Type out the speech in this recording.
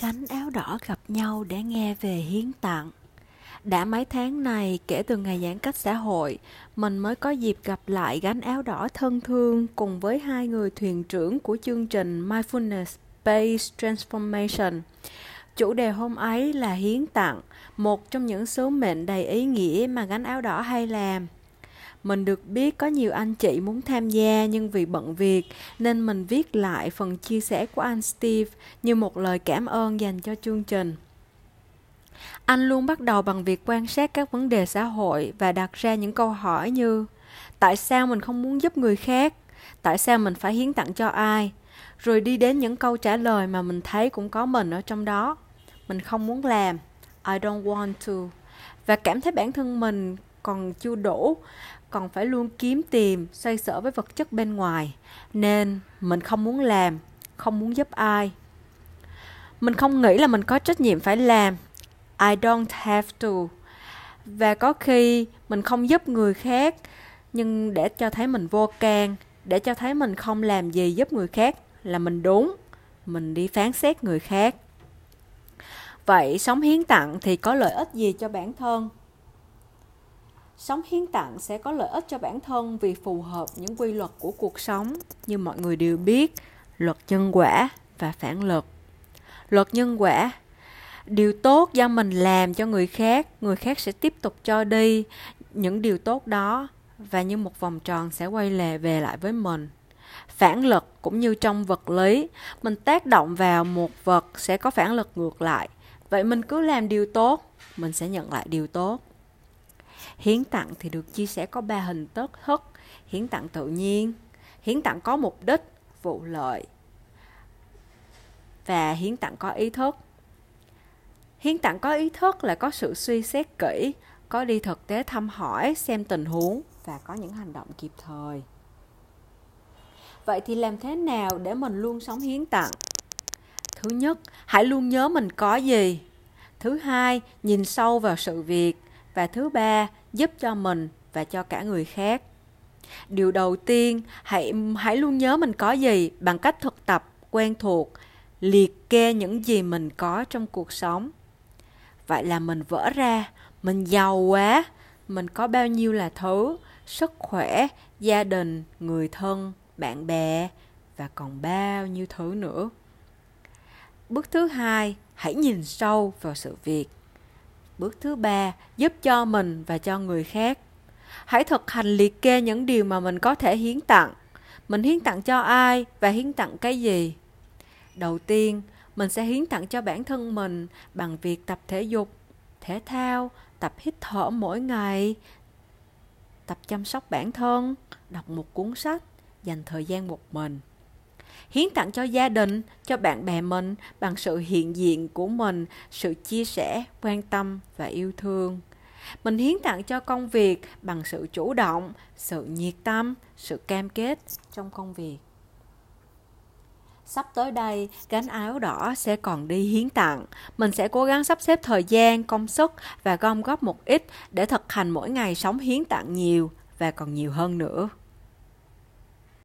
Cánh áo đỏ gặp nhau để nghe về hiến tặng. Đã mấy tháng này, kể từ ngày giãn cách xã hội, mình mới có dịp gặp lại gánh áo đỏ thân thương cùng với hai người thuyền trưởng của chương trình Mindfulness Based Transformation. Chủ đề hôm ấy là hiến tặng, một trong những sứ mệnh đầy ý nghĩa mà gánh áo đỏ hay làm. Mình được biết có nhiều anh chị muốn tham gia nhưng vì bận việc nên mình viết lại phần chia sẻ của anh Steve như một lời cảm ơn dành cho chương trình. Anh luôn bắt đầu bằng việc quan sát các vấn đề xã hội và đặt ra những câu hỏi như, tại sao mình không muốn giúp người khác? Tại sao mình phải hiến tặng cho ai? Rồi đi đến những câu trả lời mà mình thấy cũng có mình ở trong đó. Mình không muốn làm. I don't want to. Và cảm thấy bản thân mình còn chưa đủ, còn phải luôn kiếm tìm, xoay sở với vật chất bên ngoài. Nên mình không muốn làm, không muốn giúp ai. Mình không nghĩ là mình có trách nhiệm phải làm. I don't have to. Và có khi mình không giúp người khác, nhưng để cho thấy mình vô can, để cho thấy mình không làm gì giúp người khác là mình đúng. Mình đi phán xét người khác. Vậy sống hiến tặng thì có lợi ích gì cho bản thân? Sống hiến tặng sẽ có lợi ích cho bản thân vì phù hợp những quy luật của cuộc sống. Như mọi người đều biết, luật nhân quả và phản lực. Luật nhân quả, điều tốt do mình làm cho người khác người khác sẽ tiếp tục cho đi những điều tốt đó và như một vòng tròn sẽ quay lề về lại với mình. Phản lực cũng như trong vật lý, mình tác động vào một vật sẽ có phản lực ngược lại. Vậy mình cứ làm điều tốt, mình sẽ nhận lại điều tốt hiến tặng thì được chia sẻ có ba hình thức hất. Hiến tặng tự nhiên. Hiến tặng có mục đích, vụ lợi. Và hiến tặng có ý thức. Hiến tặng có ý thức là có sự suy xét kỹ, có đi thực tế thăm hỏi, xem tình huống và có những hành động kịp thời. Vậy thì làm thế nào để mình luôn sống hiến tặng? Thứ nhất, hãy luôn nhớ mình có gì. Thứ hai, nhìn sâu vào sự việc và thứ ba, giúp cho mình và cho cả người khác. Điều đầu tiên, hãy hãy luôn nhớ mình có gì bằng cách thực tập, quen thuộc, liệt kê những gì mình có trong cuộc sống. Vậy là mình vỡ ra, mình giàu quá, mình có bao nhiêu là thứ, sức khỏe, gia đình, người thân, bạn bè và còn bao nhiêu thứ nữa. Bước thứ hai, hãy nhìn sâu vào sự việc. Bước thứ ba, giúp cho mình và cho người khác. Hãy thực hành liệt kê những điều mà mình có thể hiến tặng. Mình hiến tặng cho ai và hiến tặng cái gì? Đầu tiên, mình sẽ hiến tặng cho bản thân mình bằng việc tập thể dục, thể thao, tập hít thở mỗi ngày, tập chăm sóc bản thân, đọc một cuốn sách, dành thời gian một mình hiến tặng cho gia đình, cho bạn bè mình bằng sự hiện diện của mình, sự chia sẻ, quan tâm và yêu thương. Mình hiến tặng cho công việc bằng sự chủ động, sự nhiệt tâm, sự cam kết trong công việc. Sắp tới đây gánh áo đỏ sẽ còn đi hiến tặng. Mình sẽ cố gắng sắp xếp thời gian, công sức và gom góp một ít để thực hành mỗi ngày sống hiến tặng nhiều và còn nhiều hơn nữa.